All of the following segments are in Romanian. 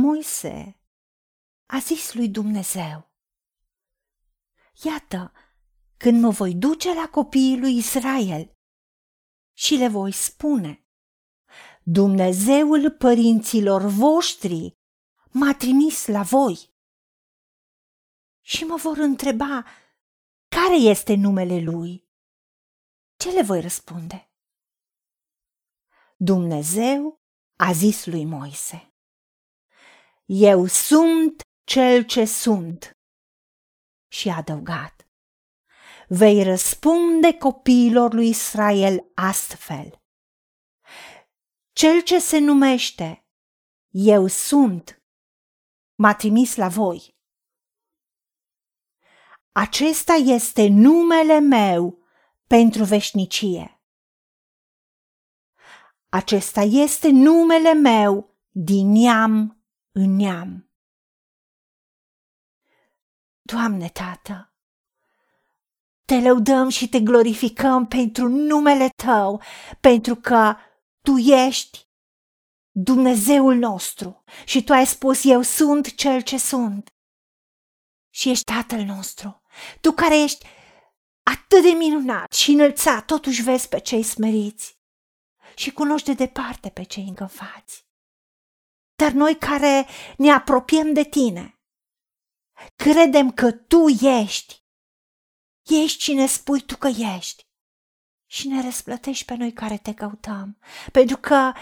Moise a zis lui Dumnezeu, Iată, când mă voi duce la copiii lui Israel și le voi spune, Dumnezeul părinților voștri m-a trimis la voi. Și mă vor întreba, care este numele lui? Ce le voi răspunde? Dumnezeu a zis lui Moise, Eu sunt cel ce sunt. Și a adăugat, Vei răspunde copiilor lui Israel astfel. Cel ce se numește Eu sunt m-a trimis la voi. Acesta este numele meu pentru veșnicie. Acesta este numele meu din neam în neam. Doamne, Tată, te lăudăm și te glorificăm pentru numele Tău, pentru că Tu ești Dumnezeul nostru și Tu ai spus, eu sunt cel ce sunt. Și ești Tatăl nostru, Tu care ești atât de minunat și înălțat, totuși vezi pe cei smeriți și cunoști de departe pe cei îngăfați. Dar noi care ne apropiem de tine, credem că tu ești. Ești cine spui tu că ești. Și ne răsplătești pe noi care te căutăm, pentru că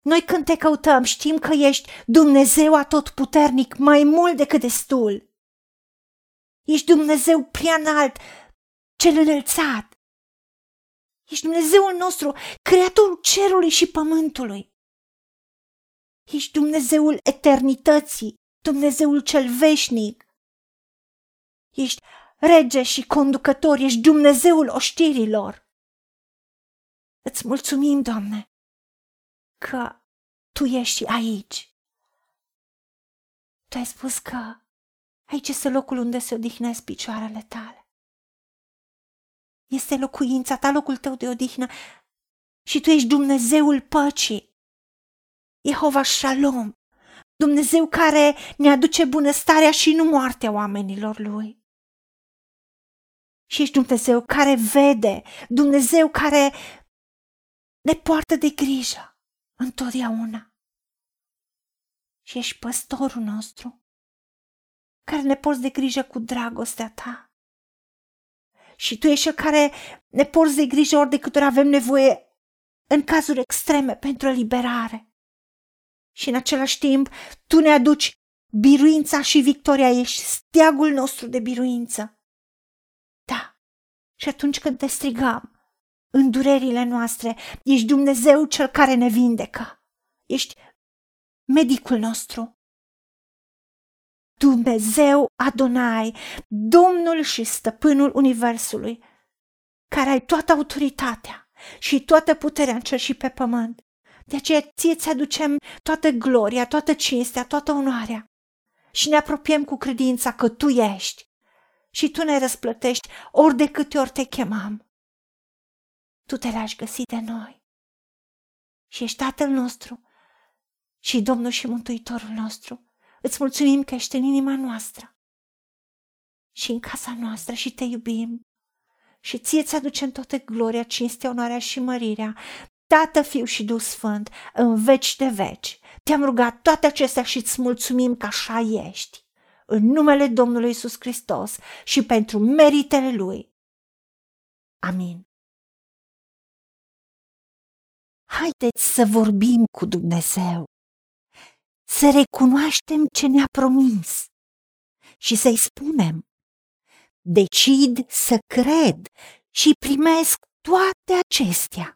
noi când te căutăm știm că ești Dumnezeu atotputernic mai mult decât destul. Ești Dumnezeu prea înalt, cel înălțat. Ești Dumnezeul nostru, creatorul cerului și pământului. Ești Dumnezeul eternității, Dumnezeul cel veșnic. Ești rege și conducător, ești Dumnezeul oștirilor. Îți mulțumim, Doamne, că Tu ești aici. Tu ai spus că aici este locul unde se odihnesc picioarele tale. Este locuința ta, locul tău de odihnă și tu ești Dumnezeul păcii. Jehova Shalom, Dumnezeu care ne aduce bunăstarea și nu moartea oamenilor lui. Și ești Dumnezeu care vede, Dumnezeu care ne poartă de grijă întotdeauna. Și ești păstorul nostru, care ne poți de grijă cu dragostea ta și tu ești cel care ne porți de grijă ori de câte ori avem nevoie în cazuri extreme pentru eliberare. Și în același timp, tu ne aduci biruința și victoria, ești steagul nostru de biruință. Da, și atunci când te strigam în durerile noastre, ești Dumnezeu cel care ne vindecă. Ești medicul nostru. Dumnezeu Adonai, Domnul și Stăpânul Universului, care ai toată autoritatea și toată puterea în cer și pe pământ. De aceea ție ți aducem toată gloria, toată cinstea, toată onoarea și ne apropiem cu credința că Tu ești și Tu ne răsplătești ori de câte ori te chemam. Tu te lași găsi de noi și ești Tatăl nostru și Domnul și Mântuitorul nostru. Îți mulțumim că ești în inima noastră și în casa noastră și te iubim. Și ție ți aducem toată gloria, cinstea, onoarea și mărirea, Tată, Fiu și Duh Sfânt, în veci de veci. Te-am rugat toate acestea și îți mulțumim că așa ești. În numele Domnului Isus Hristos și pentru meritele Lui. Amin. Haideți să vorbim cu Dumnezeu să recunoaștem ce ne-a promis și să-i spunem, decid să cred și primesc toate acestea.